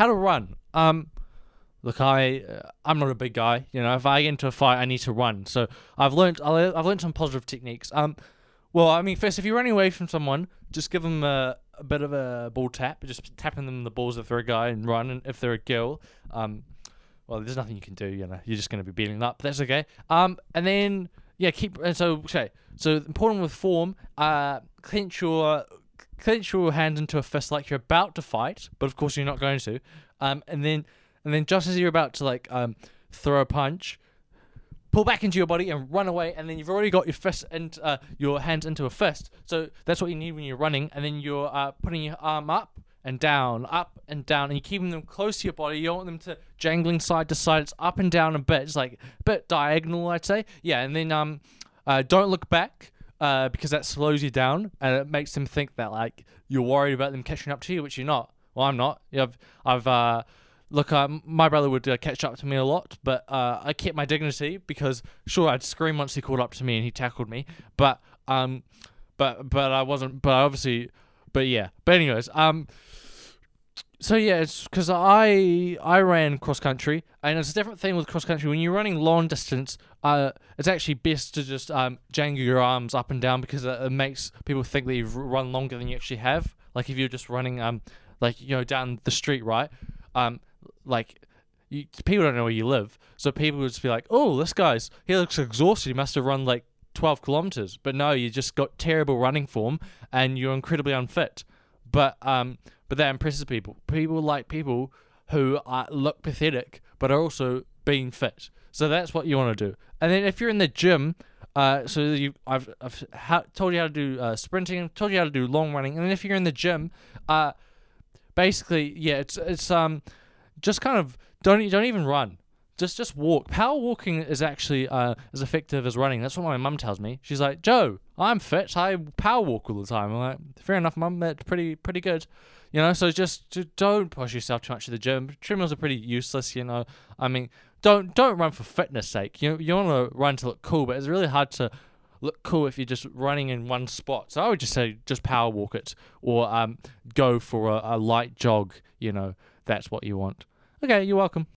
how to run. Um, look, I uh, I'm not a big guy. You know, if I get into a fight, I need to run. So I've learned I've learned some positive techniques. Um, well, I mean, first, if you're running away from someone, just give them a, a bit of a ball tap, just tapping them the balls if they're a guy and run, and if they're a girl, um, well, there's nothing you can do. You know, you're just going to be beating up. That's okay. Um, and then yeah, keep and so okay. So important with form, uh, clench your clench your hand into a fist like you're about to fight, but of course you're not going to. Um, and then and then just as you're about to like um throw a punch, pull back into your body and run away, and then you've already got your fist and uh, your hands into a fist. So that's what you need when you're running, and then you're uh, putting your arm up and down, up and down, and you're keeping them close to your body. You don't want them to jangling side to side. It's up and down a bit. It's like a bit diagonal, I'd say. Yeah, and then um, uh, don't look back. Uh, because that slows you down and it makes them think that like you're worried about them catching up to you, which you're not. Well, I'm not. I've, I've uh, look, uh, my brother would uh, catch up to me a lot, but uh, I kept my dignity because sure I'd scream once he caught up to me and he tackled me, but um, but but I wasn't. But obviously, but yeah. But anyways, um, so yeah, it's because I I ran cross country, and it's a different thing with cross country. When you're running long distance, uh, it's actually best to just um jangle your arms up and down because it, it makes people think that you've run longer than you actually have. Like if you're just running um like you know down the street, right? Um, like you, people don't know where you live, so people would just be like, "Oh, this guy's he looks exhausted. He must have run like 12 kilometers." But no, you just got terrible running form and you're incredibly unfit. But um but that impresses people. People like people who are, look pathetic but are also being fit. So that's what you want to do. And then if you're in the gym, uh, so you I've, I've ha- told you how to do uh, sprinting, told you how to do long running, and then if you're in the gym, uh, basically yeah, it's it's um just kind of don't don't even run. Just just walk. Power walking is actually uh, as effective as running. That's what my mum tells me. She's like, Joe, I'm fit. I power walk all the time. I'm like, fair enough, mum. That's pretty pretty good. You know, so just, just don't push yourself too much to the gym. Treadmills are pretty useless. You know, I mean, don't don't run for fitness sake. You you want to run to look cool, but it's really hard to look cool if you're just running in one spot. So I would just say just power walk it or um, go for a, a light jog. You know, that's what you want. Okay, you're welcome.